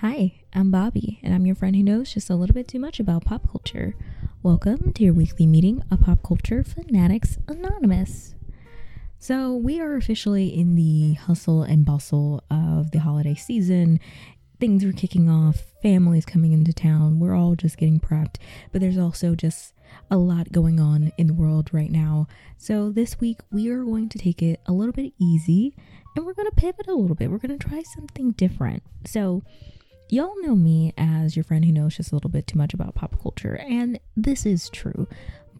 Hi, I'm Bobbi, and I'm your friend who knows just a little bit too much about pop culture. Welcome to your weekly meeting of Pop Culture Fanatics Anonymous. So, we are officially in the hustle and bustle of the holiday season. Things are kicking off, families coming into town, we're all just getting prepped, but there's also just a lot going on in the world right now. So, this week we are going to take it a little bit easy and we're going to pivot a little bit. We're going to try something different. So, y'all know me as your friend who knows just a little bit too much about pop culture, and this is true.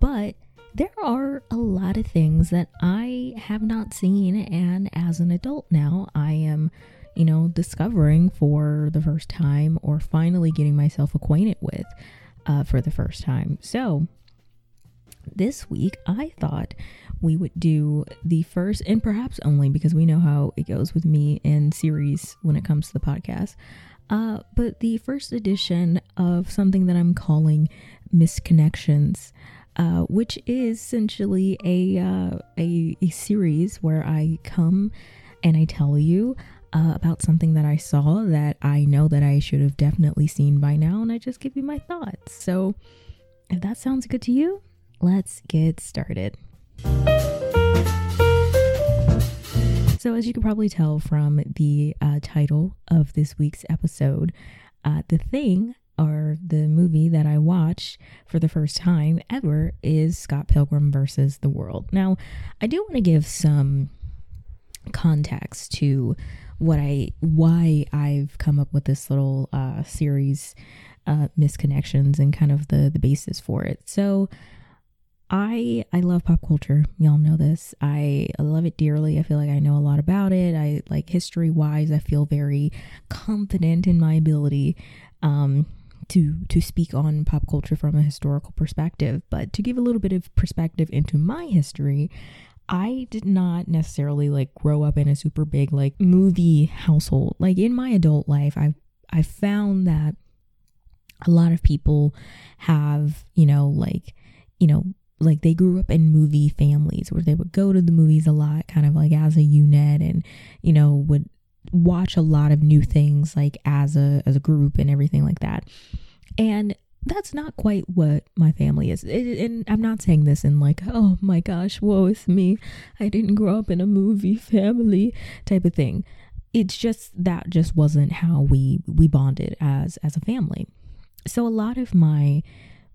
But there are a lot of things that I have not seen, and as an adult now, I am, you know, discovering for the first time or finally getting myself acquainted with uh, for the first time. So, this week I thought we would do the first and perhaps only because we know how it goes with me and series when it comes to the podcast. Uh, but the first edition of something that I'm calling Missed Connections, uh, which is essentially a, uh, a a series where I come and I tell you uh, about something that I saw that I know that I should have definitely seen by now, and I just give you my thoughts. So, if that sounds good to you, let's get started. So, as you can probably tell from the uh, title of this week's episode, uh, the thing or the movie that I watched for the first time ever is Scott Pilgrim versus the World. Now, I do want to give some context to what I why I've come up with this little uh, series, uh, Missed Connections, and kind of the the basis for it. So, I I love pop culture. Y'all know this. I love it dearly. I feel like I know a lot about it. I like history wise. I feel very confident in my ability um, to to speak on pop culture from a historical perspective. But to give a little bit of perspective into my history, I did not necessarily like grow up in a super big like movie household. Like in my adult life, I've I found that a lot of people have you know like you know like they grew up in movie families where they would go to the movies a lot, kind of like as a unit, and you know would watch a lot of new things like as a as a group and everything like that. And that's not quite what my family is. And I'm not saying this in like, oh my gosh, woe is me. I didn't grow up in a movie family type of thing. It's just that just wasn't how we we bonded as as a family. So a lot of my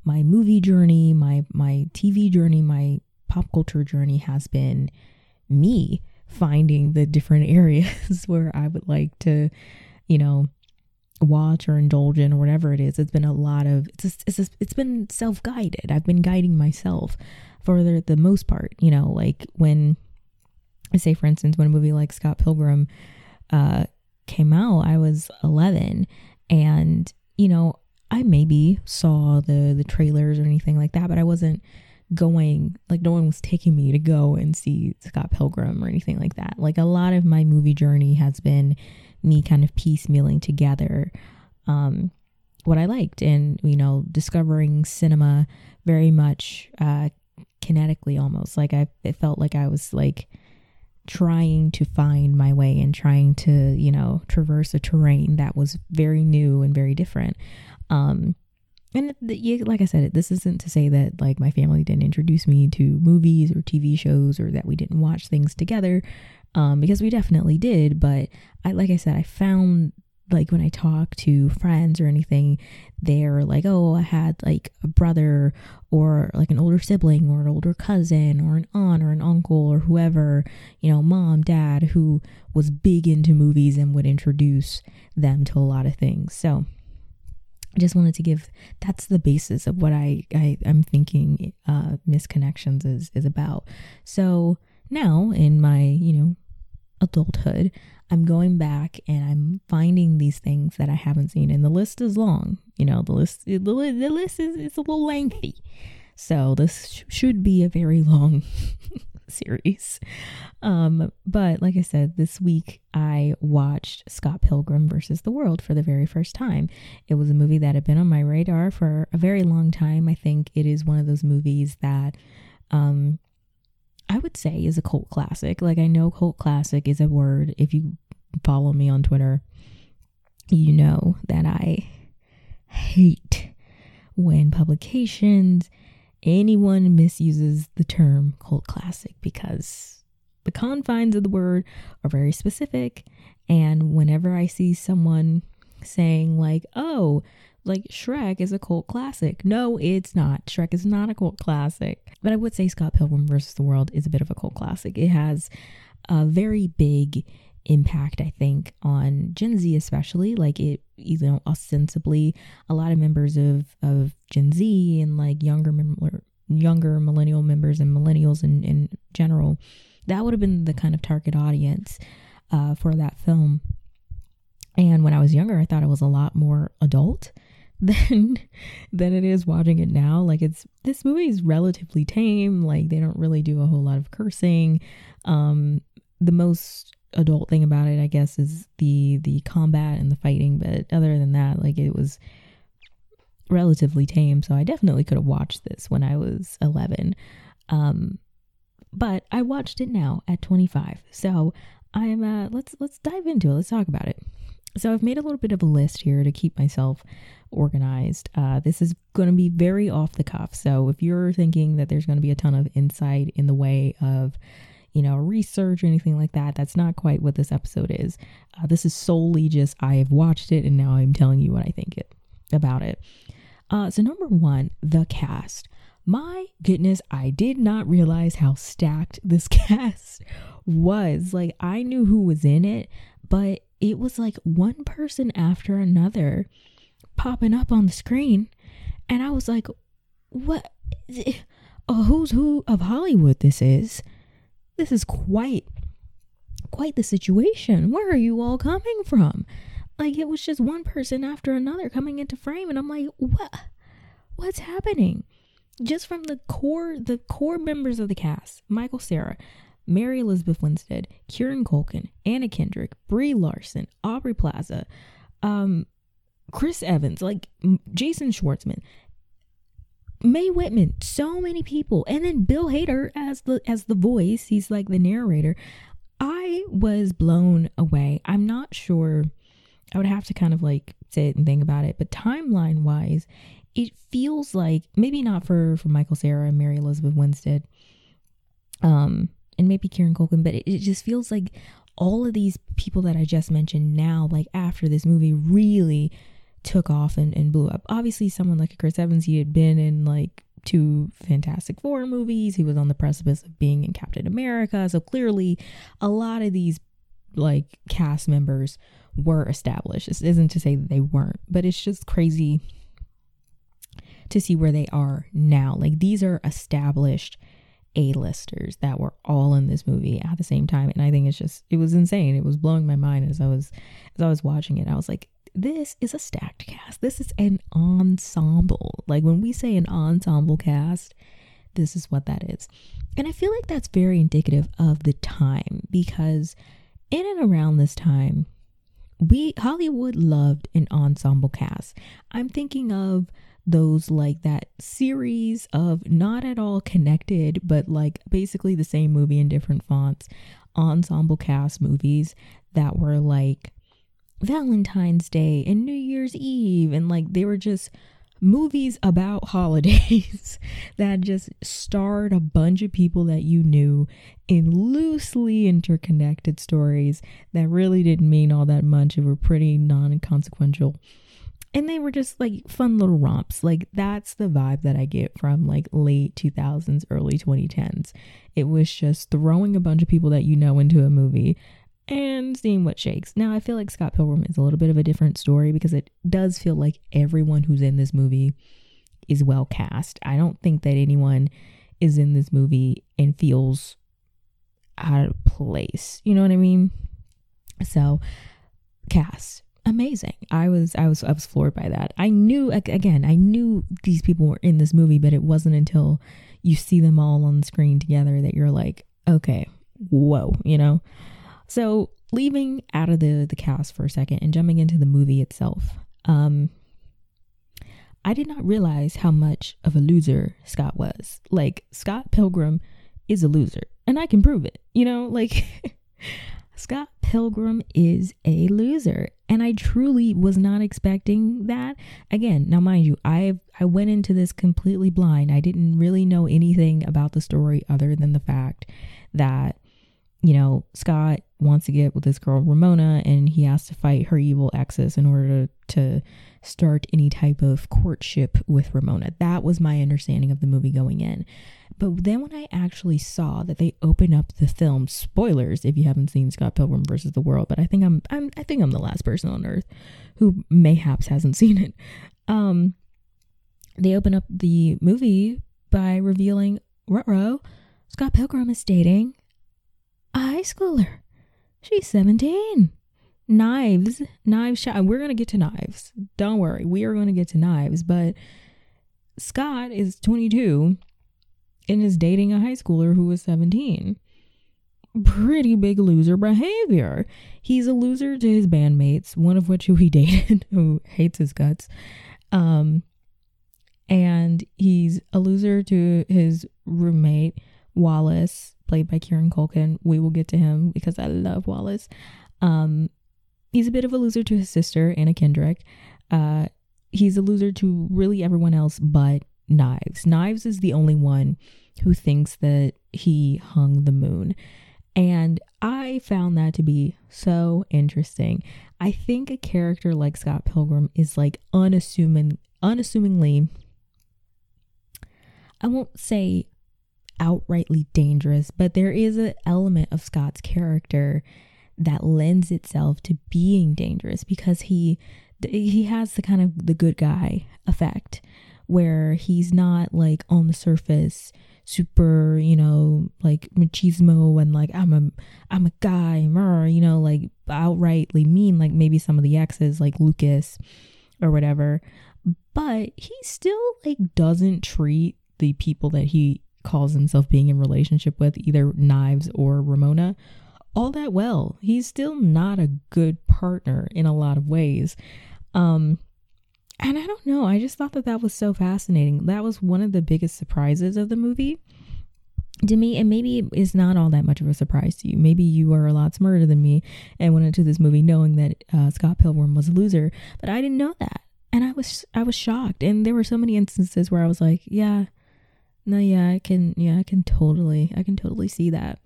my movie journey, my my TV journey, my pop culture journey has been me finding the different areas where I would like to, you know, watch or indulge in or whatever it is. It's been a lot of it's just, it's just, it's been self guided. I've been guiding myself for the, the most part. You know, like when say for instance when a movie like Scott Pilgrim uh, came out, I was eleven, and you know I maybe saw the the trailers or anything like that, but I wasn't going like no one was taking me to go and see Scott Pilgrim or anything like that. Like a lot of my movie journey has been me kind of piecemealing together um what I liked and you know discovering cinema very much uh kinetically almost like I it felt like I was like trying to find my way and trying to you know traverse a terrain that was very new and very different um, and like I said, this isn't to say that like my family didn't introduce me to movies or TV shows or that we didn't watch things together, um, because we definitely did. But I, like I said, I found like when I talk to friends or anything, they're like, oh, I had like a brother or like an older sibling or an older cousin or an aunt or an uncle or whoever, you know, mom, dad, who was big into movies and would introduce them to a lot of things. So I just wanted to give that's the basis of what I, I I'm thinking uh Missed Connections is is about. So now in my, you know, adulthood, I'm going back and I'm finding these things that I haven't seen, and the list is long. You know, the list the, the list is it's a little lengthy, so this sh- should be a very long series. Um, but like I said, this week I watched Scott Pilgrim versus the World for the very first time. It was a movie that had been on my radar for a very long time. I think it is one of those movies that um I would say is a cult classic. Like I know cult classic is a word. If you follow me on Twitter, you know that I hate when publications anyone misuses the term cult classic because the confines of the word are very specific and whenever I see someone saying like, "Oh, like Shrek is a cult classic. No, it's not. Shrek is not a cult classic. But I would say Scott Pilgrim versus the World is a bit of a cult classic. It has a very big impact, I think, on Gen Z especially. Like it, you know, ostensibly a lot of members of of Gen Z and like younger member, younger millennial members and millennials in in general, that would have been the kind of target audience uh, for that film. And when I was younger, I thought it was a lot more adult than than it is watching it now. Like it's this movie is relatively tame. Like they don't really do a whole lot of cursing. Um, the most adult thing about it, I guess, is the the combat and the fighting. But other than that, like it was relatively tame. So I definitely could have watched this when I was eleven. Um, but I watched it now at 25. So I'm uh let's let's dive into it. Let's talk about it. So I've made a little bit of a list here to keep myself organized. Uh, this is going to be very off the cuff. So if you're thinking that there's going to be a ton of insight in the way of, you know, research or anything like that, that's not quite what this episode is. Uh, this is solely just I have watched it and now I'm telling you what I think it about it. Uh, so number one, the cast. My goodness, I did not realize how stacked this cast was. Like I knew who was in it, but it was like one person after another popping up on the screen. And I was like, what? A who's who of Hollywood this is. This is quite, quite the situation. Where are you all coming from? Like it was just one person after another coming into frame. And I'm like, what? What's happening? Just from the core, the core members of the cast, Michael Cera, Mary Elizabeth Winstead, Kieran Culkin, Anna Kendrick, Brie Larson, Aubrey Plaza, um, Chris Evans, like Jason Schwartzman, Mae Whitman, so many people, and then Bill Hader as the as the voice. He's like the narrator. I was blown away. I'm not sure. I would have to kind of like sit and think about it, but timeline wise, it feels like maybe not for for Michael Cera and Mary Elizabeth Winstead. Um, and maybe Kieran Culkin, but it, it just feels like all of these people that I just mentioned now, like after this movie, really took off and, and blew up. Obviously, someone like Chris Evans, he had been in like two Fantastic Four movies. He was on the precipice of being in Captain America. So clearly, a lot of these like cast members were established. This isn't to say that they weren't, but it's just crazy to see where they are now. Like these are established a-listers that were all in this movie at the same time and I think it's just it was insane. It was blowing my mind as I was as I was watching it. I was like this is a stacked cast. This is an ensemble. Like when we say an ensemble cast, this is what that is. And I feel like that's very indicative of the time because in and around this time, we Hollywood loved an ensemble cast. I'm thinking of those like that series of not at all connected, but like basically the same movie in different fonts, ensemble cast movies that were like Valentine's Day and New Year's Eve. And like they were just movies about holidays that just starred a bunch of people that you knew in loosely interconnected stories that really didn't mean all that much and were pretty non consequential. And they were just like fun little romps. Like that's the vibe that I get from like late 2000s, early 2010s. It was just throwing a bunch of people that you know into a movie and seeing what shakes. Now, I feel like Scott Pilgrim is a little bit of a different story because it does feel like everyone who's in this movie is well cast. I don't think that anyone is in this movie and feels out of place. You know what I mean? So, cast amazing. I was I was I was floored by that. I knew again, I knew these people were in this movie, but it wasn't until you see them all on the screen together that you're like, okay, whoa, you know? So leaving out of the the cast for a second and jumping into the movie itself, um, I did not realize how much of a loser Scott was. Like Scott Pilgrim is a loser, and I can prove it. You know, like Scott Pilgrim is a loser, and I truly was not expecting that. Again, now mind you, I I went into this completely blind. I didn't really know anything about the story other than the fact that you know, Scott wants to get with this girl Ramona and he has to fight her evil exes in order to, to start any type of courtship with Ramona. That was my understanding of the movie going in. But then when I actually saw that they open up the film, spoilers if you haven't seen Scott Pilgrim versus the World, but I think I'm, I'm I think I'm the last person on earth who mayhaps hasn't seen it. Um they open up the movie by revealing Ruh Scott Pilgrim is dating schooler. She's 17. Knives, knives shot. We're going to get to knives. Don't worry. We are going to get to knives. But Scott is 22 and is dating a high schooler who is 17. Pretty big loser behavior. He's a loser to his bandmates, one of which who he dated, who hates his guts. Um, and he's a loser to his roommate, Wallace, played by Kieran Culkin. We will get to him because I love Wallace. Um, he's a bit of a loser to his sister, Anna Kendrick. Uh, he's a loser to really everyone else but Knives. Knives is the only one who thinks that he hung the moon. And I found that to be so interesting. I think a character like Scott Pilgrim is like unassuming unassumingly I won't say outrightly dangerous, but there is an element of Scott's character that lends itself to being dangerous because he he has the kind of the good guy effect where he's not like on the surface super you know like machismo and like i'm a i'm a guy you know like outrightly mean like maybe some of the exes like lucas or whatever. But he still like doesn't treat the people that he calls himself being in relationship with, either Knives or Ramona, all that well. He's still not a good partner in a lot of ways. Um, and I don't know, I just thought that that was so fascinating. That was one of the biggest surprises of the movie to me, and maybe it is not all that much of a surprise to you. Maybe you are a lot smarter than me and went into this movie knowing that uh, Scott Pilgrim was a loser, but I didn't know that, and I was I was shocked. And there were so many instances where I was like, yeah, no, yeah, I can, yeah, I can totally, I can totally see that.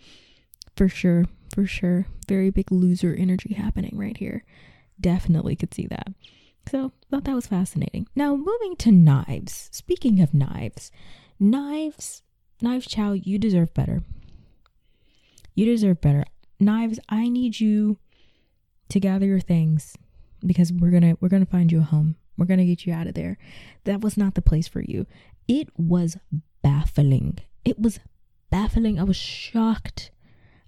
For sure, for sure. Very big loser energy happening right here. Definitely could see that. So, thought that was fascinating. Now, moving to knives. Speaking of knives, knives, Knives Chau, you deserve better. You deserve better. Knives, I need you to gather your things because we're to we're to find you a home. We're to get you out of there. That was not the place for you. It was baffling. It was baffling. I was shocked.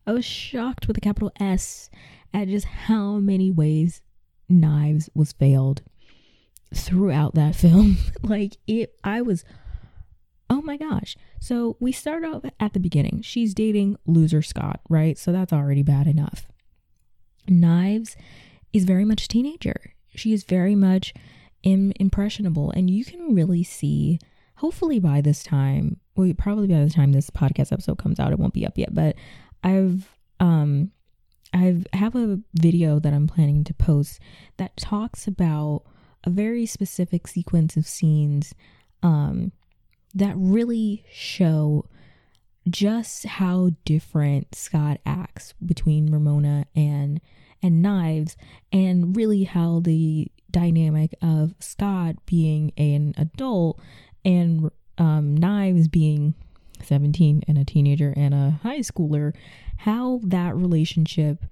I was shocked with a capital S at just how many ways Knives was failed throughout that film. like it I was oh my gosh. So we start off at the beginning. She's dating loser Scott, right? So that's already bad enough. Knives is very much a teenager. She is very much Im- impressionable and you can really see hopefully by this time, well, probably by the time this podcast episode comes out, it won't be up yet, but I've, um, I've have a video that I'm planning to post that talks about a very specific sequence of scenes um, that really show just how different Scott acts between Ramona and and Knives and really how the dynamic of Scott being an adult and um, Knives being 17 and a teenager and a high schooler, how that relationship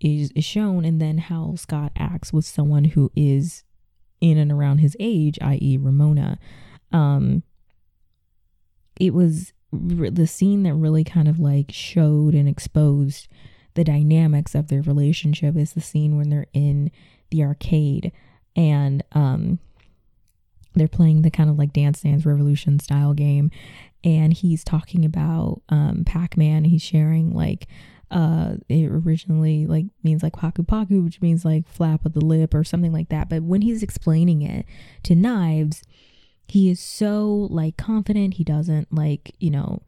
is, is shown, and then how Scott acts with someone who is in and around his age, i.e., Ramona. Um, it was the scene that really kind of like showed and exposed the dynamics of their relationship is the scene when they're in the arcade and um they're playing the kind of like Dance Dance Revolution style game and he's talking about um Pac-Man. He's sharing like uh it originally like means like paku paku which means like flap of the lip or something like that. But when he's explaining it to knives he is so like confident. He doesn't like you know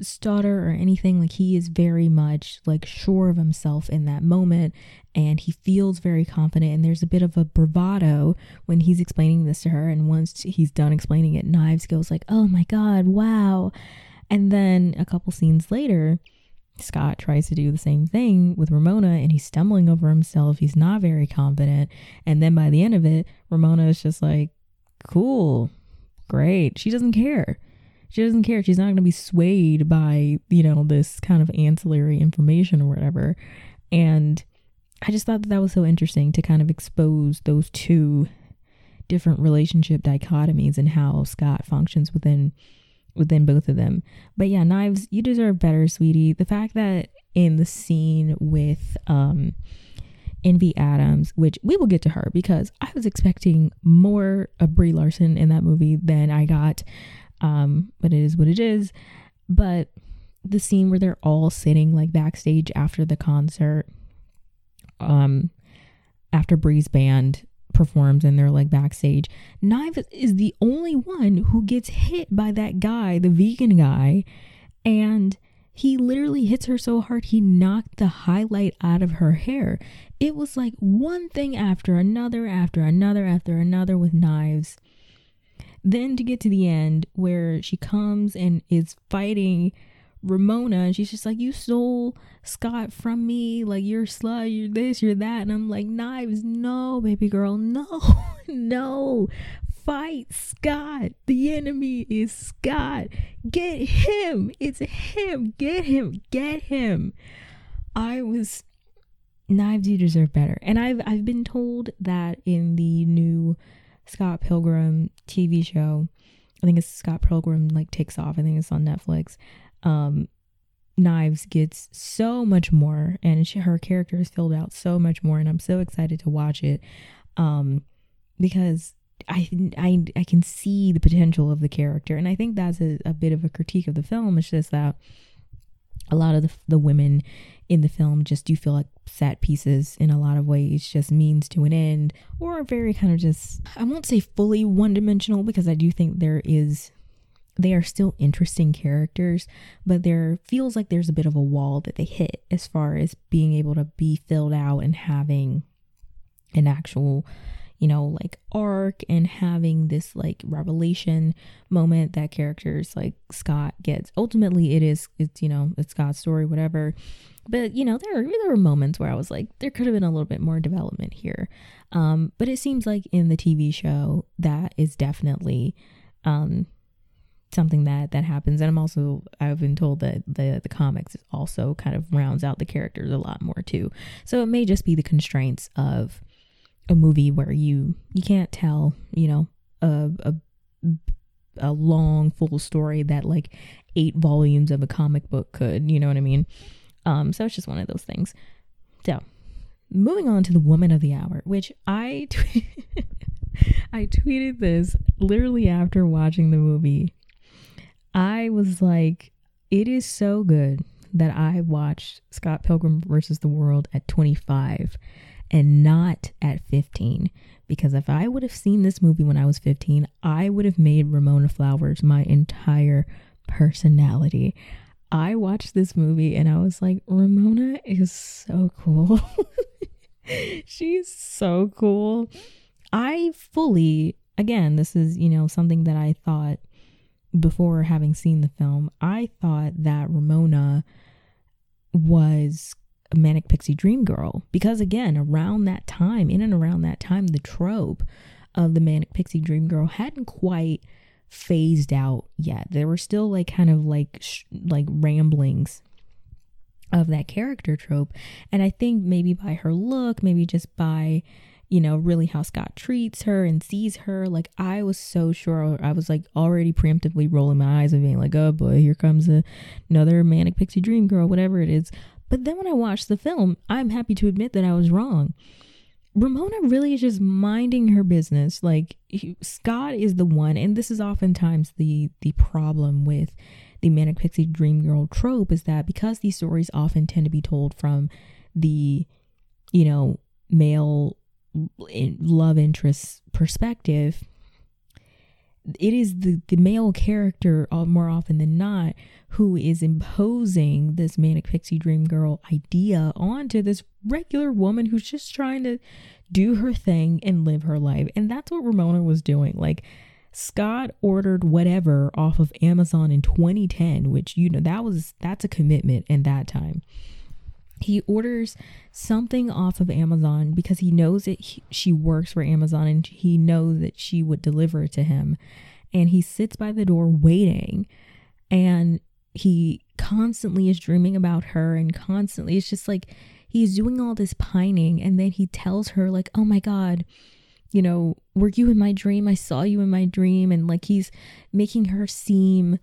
stutter or anything like he is very much like sure of himself in that moment and he feels very confident and there's a bit of a bravado when he's explaining this to her and once he's done explaining it knives goes like oh my god wow and then a couple scenes later Scott tries to do the same thing with Ramona and he's stumbling over himself. He's not very confident. And then by the end of it, Ramona is just like, cool, great. She doesn't care. She doesn't care. She's not going to be swayed by, you know, this kind of ancillary information or whatever. And I just thought that, that was so interesting to kind of expose those two different relationship dichotomies and how Scott functions within within both of them. But yeah, Knives, you deserve better, sweetie. The fact that in the scene with um Envy Adams, which we will get to her because I was expecting more of Brie Larson in that movie than I got. Um, but it is what it is. But the scene where they're all sitting like backstage after the concert, um, after Brie's band performs and they're like backstage, Knives is the only one who gets hit by that guy, the vegan guy, and he literally hits her so hard he knocked the highlight out of her hair. It was like one thing after another, after another, after another with knives. Then to get to the end where she comes and is fighting Ramona and she's just like, You stole Scott from me. Like, you're slut, you're this, you're that. And I'm like, Knives, no, baby girl, no, no fight Scott. The enemy is Scott. Get him. It's him. Get him. Get him. I was knives you deserve better. And I've I've been told that in the new Scott Pilgrim TV show, I think it's Scott Pilgrim like takes off. I think it's on Netflix. Um Knives gets so much more and she, her character is filled out so much more and I'm so excited to watch it um because I, I I can see the potential of the character, and I think that's a, a bit of a critique of the film. It's just that a lot of the the women in the film just do feel like set pieces in a lot of ways, just means to an end, or very kind of just I won't say fully one dimensional because I do think there is they are still interesting characters, but there feels like there's a bit of a wall that they hit as far as being able to be filled out and having an actual you know, like arc and having this like revelation moment that characters like Scott gets. Ultimately, it is, it's, you know, it's Scott's story, whatever. But, you know, there, there were moments where I was like, there could have been a little bit more development here. Um, but it seems like in the TV show, that is definitely, um, something that that happens and i'm also i've been told that the the comics also kind of rounds out the characters a lot more too so it may just be the constraints of a movie where you you can't tell you know a a, a long full story that like eight volumes of a comic book could you know what i mean? Um so it's just one of those things. So moving on to the woman of the hour which i t- i tweeted this literally after watching the movie. I was like it is so good that i watched scott pilgrim versus the world at 25 and not at 15. Because if I would have seen this movie when I was 15, I would have made Ramona Flowers my entire personality. I watched this movie and I was like, Ramona is so cool. She's so cool. I fully, again, this is, you know, something that I thought before having seen the film, I thought that Ramona was manic pixie dream girl because again around that time in and around that time the trope of the manic pixie dream girl hadn't quite phased out yet. There were still like kind of like sh- like ramblings of that character trope. And i think maybe by her look maybe just by you know really how scott treats her and sees her like i was so sure i was like already preemptively rolling my eyes and being like oh boy here comes a, another manic pixie dream girl whatever it is but then when I watched the film, I'm happy to admit that I was wrong. Ramona really is just minding her business. Like he, Scott is the one, and this is oftentimes the the problem with the manic pixie dream girl trope is that because these stories often tend to be told from the, you know, male love interest perspective, it is the, the male character uh, more often than not who is imposing this manic pixie dream girl idea onto this regular woman who's just trying to do her thing and live her life. And that's what Ramona was doing. Like, Scott ordered whatever off of Amazon in 2010, which, you know, that was, that's a commitment in that time he orders something off of Amazon because he knows that he, she works for Amazon and he knows that she would deliver it to him. And he sits by the door waiting and he constantly is dreaming about her and constantly it's just like he's doing all this pining and then he tells her like, "Oh my god, you know, were you in my dream? I saw you in my dream." And like he's making her seem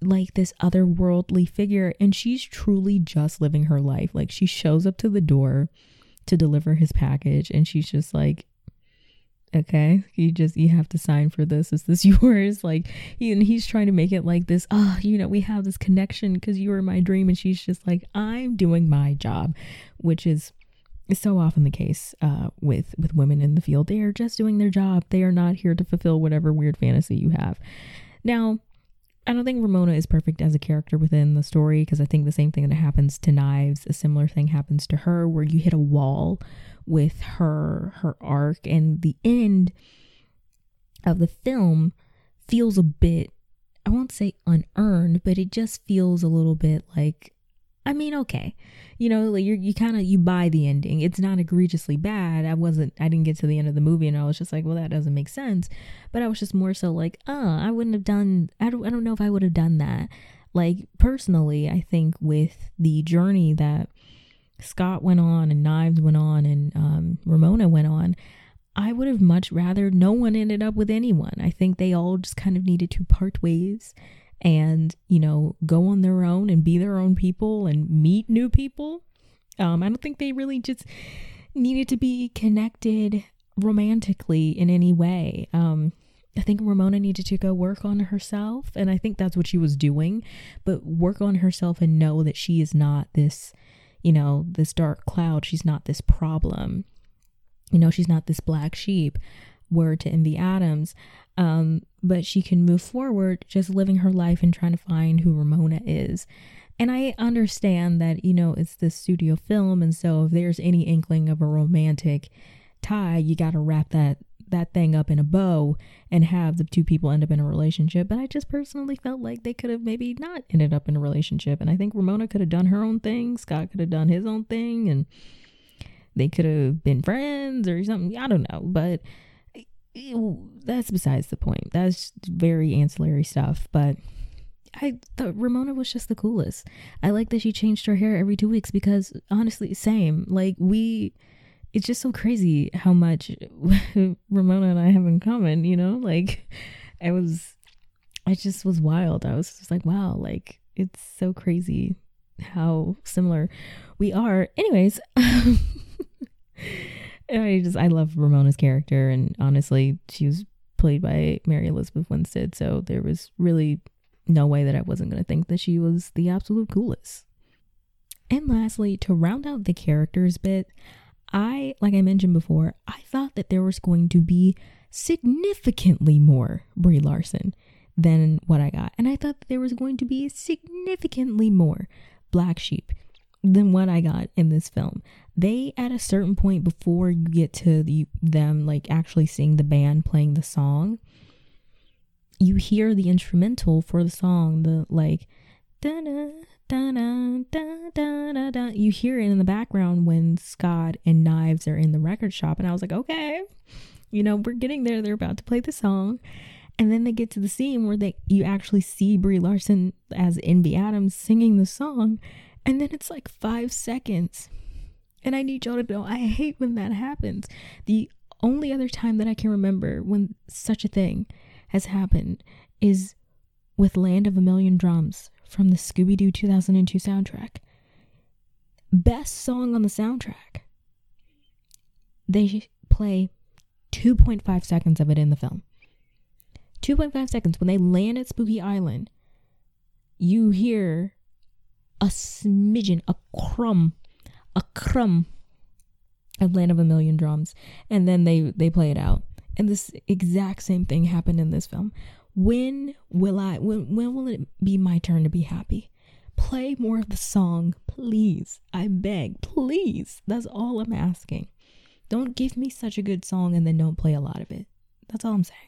like this otherworldly figure and she's truly just living her life. Like she shows up to the door to deliver his package and she's just like okay you just you have to sign for this. Is this yours? Like and he's trying to make it like this oh you know we have this connection because you were my dream and she's just like i'm doing my job which is so often the case uh, with with women in the field. They are just doing their job. They are not here to fulfill whatever weird fantasy you have. Now I don't think Ramona is perfect as a character within the story because I think the same thing that happens to Knives, a similar thing happens to her where you hit a wall with her her arc and the end of the film feels a bit I won't say unearned, but it just feels a little bit like I mean, okay. You know, like you're you kind of you buy the ending. It's not egregiously bad. I wasn't I didn't get to the end of the movie and I was just like, well, that doesn't make sense. But I was just more so like, "Uh, I wouldn't have done I don't I don't know if I would have done that." Like personally, I think with the journey that Scott went on and Knives went on and um, Ramona went on, I would have much rather no one ended up with anyone. I think they all just kind of needed to part ways and you know go on their own and be their own people and meet new people um i don't think they really just needed to be connected romantically in any way um I think Ramona needed to go work on herself, and I think that's what she was doing. But work on herself and know that she is not this, you know, this dark cloud. She's not this problem. You know, she's not this black sheep. Word to Envy Adams. Um, but she can move forward just living her life and trying to find who Ramona is. And I understand that, you know, it's this studio film. And so if there's any inkling of a romantic tie, you got to wrap that that thing up in a bow and have the two people end up in a relationship. But I just personally felt like they could have maybe not ended up in a relationship. And I think Ramona could have done her own thing, Scott could have done his own thing, and they could have been friends or something. I don't know. But that's besides the point. That's very ancillary stuff, but I thought Ramona was just the coolest. I like that she changed her hair every two weeks because honestly, same. Like we it's just so crazy how much Ramona and I have in common, you know? Like I was I just was wild. I was just like, wow, like it's so crazy how similar we are. Anyways, I just I love Ramona's character, and honestly, she was played by Mary Elizabeth Winstead, so there was really no way that I wasn't going to think that she was the absolute coolest. And lastly, to round out the characters bit, I, like I mentioned before, I thought that there was going to be significantly more Brie Larson than what I got. And I thought that there was going to be significantly more Black Sheep than what I got in this film. They at a certain point before you get to the, them like actually seeing the band playing the song, you hear the instrumental for the song, the like da da da da da da da. You hear it in the background when Scott and Knives are in the record shop, and I was like, okay, you know, we're getting there. They're about to play the song. And then they get to the scene where they you actually see Brie Larson as Envy Adams singing the song, and then it's like five seconds. And I need y'all to know I hate when that happens. The only other time that I can remember when such a thing has happened is with Land of a Million Drums from the Scooby Doo 2002 soundtrack. Best song on the soundtrack. They play 2.5 seconds of it in the film. 2.5 seconds. When they land at Spooky Island, you hear a smidgen, a crumb, a crumb of Land of a Million Drums. And then they, they play it out. And this exact same thing happened in this film. When will I when when will it be my turn to be happy? Play more of the song, please. I beg, please. That's all I'm asking. Don't give me such a good song and then don't play a lot of it. That's all I'm saying.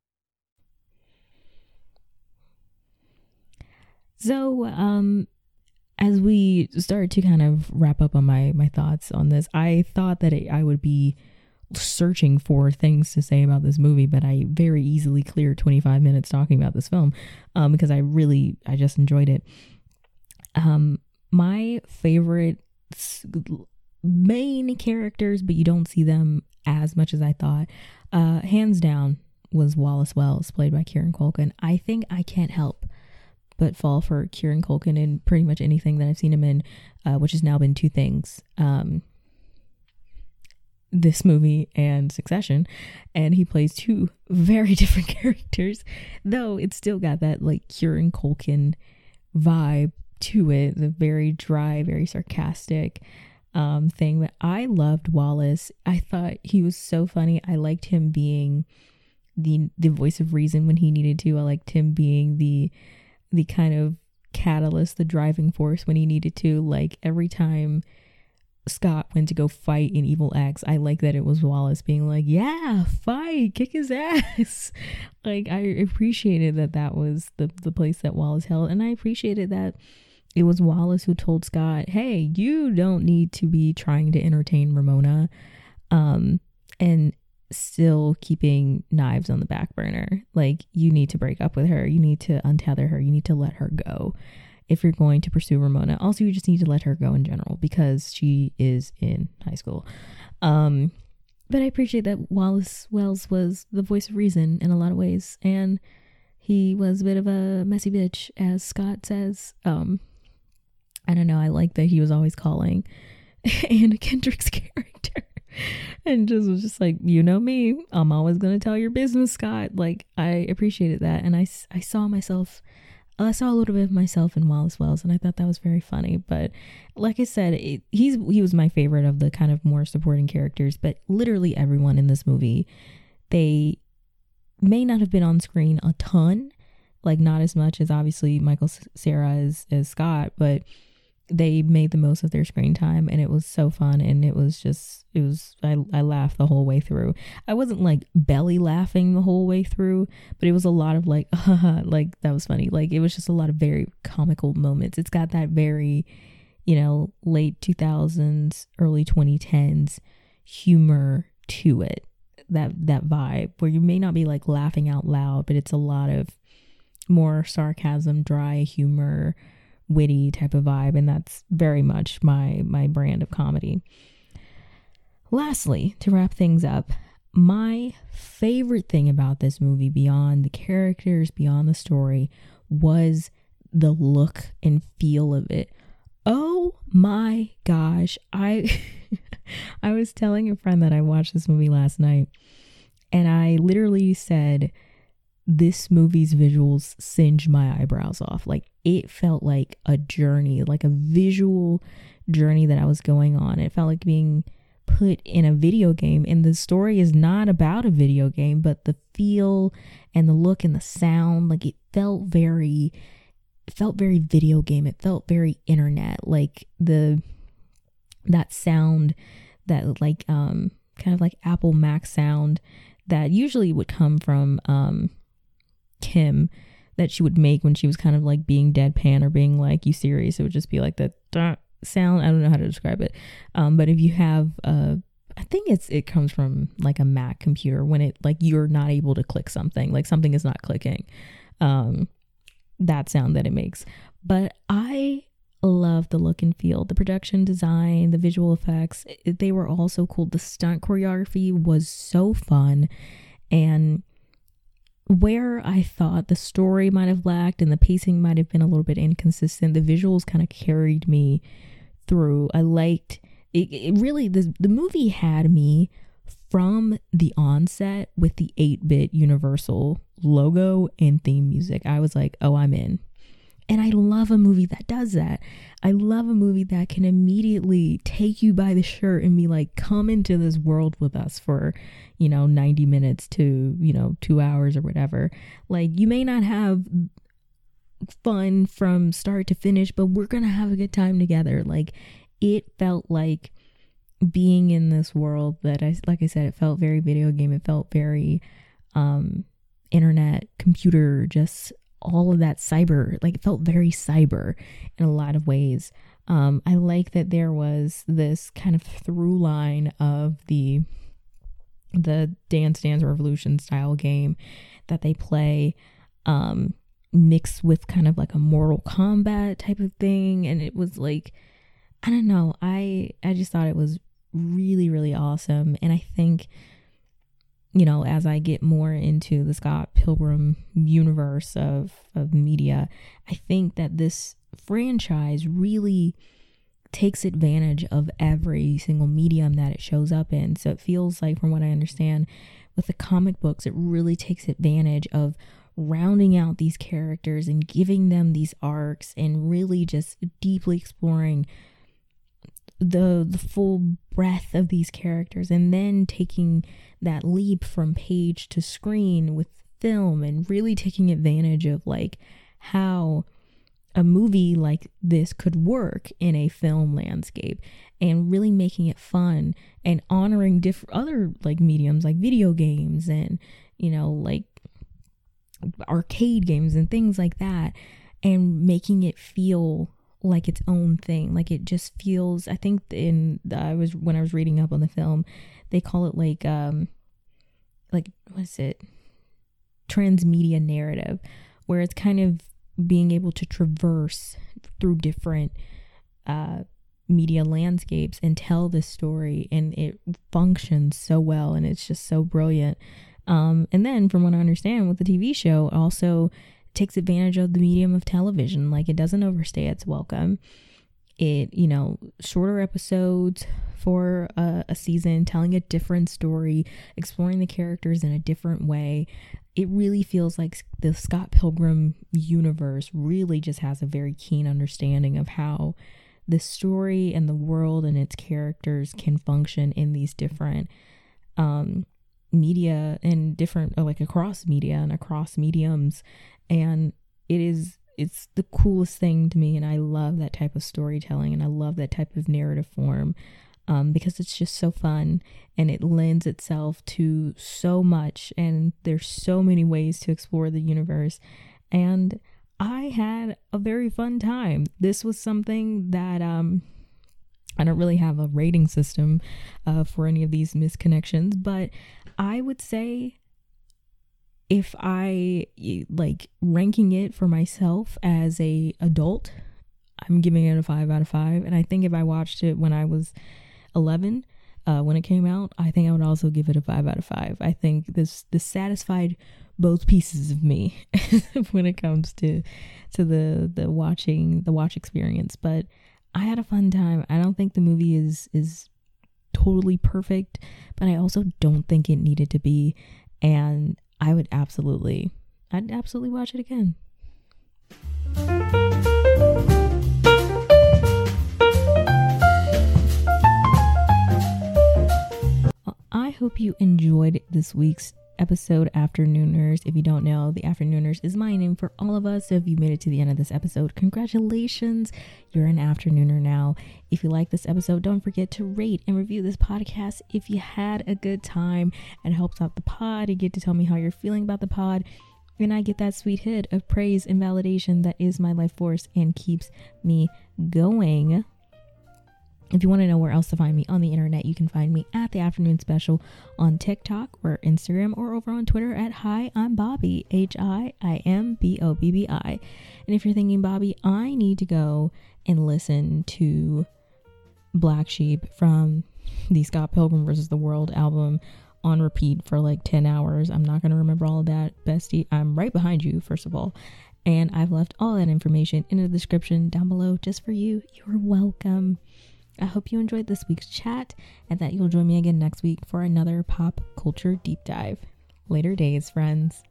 So, um, as we start to kind of wrap up on my my thoughts on this, I thought that it, I would be searching for things to say about this movie, but I very easily cleared 25 minutes talking about this film um, because I really I just enjoyed it. Um, my favorite main characters, but you don't see them as much as I thought. Uh, hands down was Wallace Wells, played by Kieran Culkin. I think I can't help but fall for Kieran Culkin in pretty much anything that I've seen him in, uh, which has now been two things. Um, this movie and Succession, and he plays two very different characters, though it's still got that like Kieran Culkin vibe to it, the very dry, very sarcastic um, thing. But I loved Wallace. I thought he was so funny. I liked him being the the voice of reason when he needed to. I liked him being the the kind of catalyst, the driving force when he needed to. Like every time Scott went to go fight in Evil Ex, I like that it was Wallace being like, "Yeah, fight, kick his ass." like I appreciated that that was the the place that Wallace held, and I appreciated that it was Wallace who told Scott, "Hey, you don't need to be trying to entertain Ramona." Um, and still keeping knives on the back burner. Like, you need to break up with her. You need to untether her. You need to let her go if you're going to pursue Ramona. Also, you just need to let her go in general because she is in high school. Um, but I appreciate that Wallace Wells was the voice of reason in a lot of ways. And he was a bit of a messy bitch, as Scott says. Um, I don't know. I like that he was always calling Anna Kendrick's character and just was just like, you know me, I'm always going to tell your business, Scott. Like, I appreciated that. And I, I saw myself, I saw a little bit of myself in Wallace Wells, and I thought that was very funny. But like I said, it, he's he was my favorite of the kind of more supporting characters. But literally everyone in this movie, they may not have been on screen a ton, like not as much as obviously Michael Cera as as Scott, but they made the most of their screen time and it was so fun and it was just it was I, I laughed the whole way through. I wasn't like belly laughing the whole way through but it was a lot of like like that was funny. Like it was just a lot of very comical moments. It's got that very you know late 2000s early 2010s humor to it. That that vibe where you may not be like laughing out loud but it's a lot of more sarcasm dry humor witty type of vibe and that's very much my my brand of comedy. Lastly to wrap things up my favorite thing about this movie beyond the characters beyond the story was the look and feel of it. Oh my gosh i i was telling a friend that i watched this movie last night and i literally said this movie's visuals singe my eyebrows off like it felt like a journey like a visual journey that i was going on it felt like being put in a video game and the story is not about a video game but the feel and the look and the sound like it felt very it felt very video game. It felt very internet. Like the that sound that like um kind of like Apple Mac sound that usually would come from um Kim that she would make when she was kind of like being deadpan or being like you serious it would just be like the sound i don't know how to describe it um but if you have uh i think it's it comes from like a mac computer when it like you're not able to click something like something is not clicking um that sound that it makes. But I love the look and feel, the production design, the visual effects. They were all so cool. The stunt choreography was so fun. And where I thought the story might have lacked and the pacing might have been a little bit inconsistent, the visuals kind of carried me through. I liked it, it really the the movie had me from the onset with the 8-bit universal logo and theme music. I was like, oh, I'm in. And I love a movie that does that. I love a movie that can immediately take you by the shirt and be like, come into this world with us for, you know, 90 minutes to, you know, two hours or whatever. Like, you may not have fun from start to finish, but we're going to have a good time together. Like, it felt like being in this world that I, like I said, it felt very video game. It felt very, um, internet, computer, just all of that cyber. Like it felt very cyber in a lot of ways. Um, I like that there was this kind of through line of the the Dance Dance Revolution style game that they play um mixed with kind of like a Mortal Kombat type of thing and it was like I don't know I I just thought it was really really awesome and I think you know, as I get more into the Scott Pilgrim universe of of media, I think that this franchise really takes advantage of every single medium that it shows up in. So it feels like from what I understand with the comic books, it really takes advantage of rounding out these characters and giving them these arcs and really just deeply exploring the the full breadth of these characters and then taking that leap from page to screen with film and really taking advantage of like how a movie like this could work in a film landscape and really making it fun and honoring different other like mediums like video games and you know like arcade games and things like that and making it feel like its own thing. Like it just feels. I think in I was when I was reading up on the film, they call it like um, like what is it? Transmedia narrative, where it's kind of being able to traverse through different uh media landscapes and tell this story and it functions so well and it's just so brilliant um and then from what i understand with the tv show also takes advantage of the medium of television. Like it doesn't overstay its welcome. It, you know, shorter episodes for a, a, season, telling a different story, exploring the characters in a different way. It really feels like the Scott Pilgrim universe really just has a very keen understanding of how the story and the world and its characters can function in these different um, media and different, like across media and across mediums and it is it's the coolest thing to me. And i love that type of storytelling and i love that type of narrative form um, because it's just so fun and it lends itself to so much. And there's so many ways to explore the universe. And i had a very fun time. This was something that um I don't really have a rating system uh, for any of these Missed Connections, but I would say if I like ranking it for myself as a adult, I'm giving it a five out of five. And I think if I watched it when I was 11, uh, when it came out, I think I would also give it a five out of five. I think this this satisfied both pieces of me when it comes to to the the watching the watch experience. But I had a fun time. I don't think the movie is is totally perfect, but I also don't think it needed to be. And I would absolutely, I'd absolutely watch it again. I hope you enjoyed this week's episode Afternooners. If you don't know, the Afternooners is my name for all of us. So if you made it to the end of this episode, congratulations. You're an Afternooner now. If you like this episode, don't forget to rate and review this podcast. If you had a good time and helps out the pod, you get to tell me how you're feeling about the pod. And I get that sweet hit of praise and validation that is my life force and keeps me going. If you want to know where else to find me on the internet, you can find me at the afternoon special on TikTok or Instagram or over on Twitter at Hi, I'm Bobbi, H I I M B O B B I. And if you're thinking, Bobbi, I need to go and listen to Black Sheep from the Scott Pilgrim vs. the World album on repeat for like 10 hours, I'm not going to remember all of that. Bestie, I'm right behind you, first of all. And I've left all that information in the description down below just for you. You're welcome. I hope you enjoyed this week's chat and that you'll join me again next week for another pop culture deep dive. Later days, friends.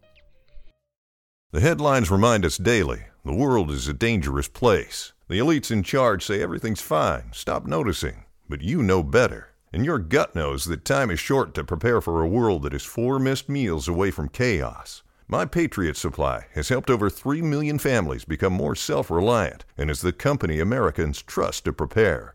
The headlines remind us daily the world is a dangerous place. The elites in charge say everything's fine, stop noticing. But you know better. And your gut knows that time is short to prepare for a world that is four missed meals away from chaos. My Patriot Supply has helped over 3 million families become more self reliant and is the company Americans trust to prepare.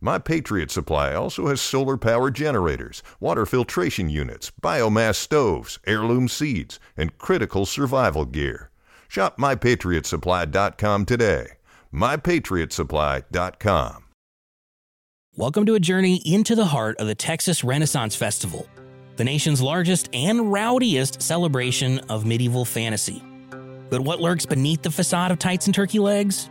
My Patriot Supply also has solar power generators, water filtration units, biomass stoves, heirloom seeds, and critical survival gear. Shop MyPatriotSupply.com today. MyPatriotSupply.com. Welcome to a journey into the heart of the Texas Renaissance Festival, the nation's largest and rowdiest celebration of medieval fantasy. But what lurks beneath the facade of tights and turkey legs?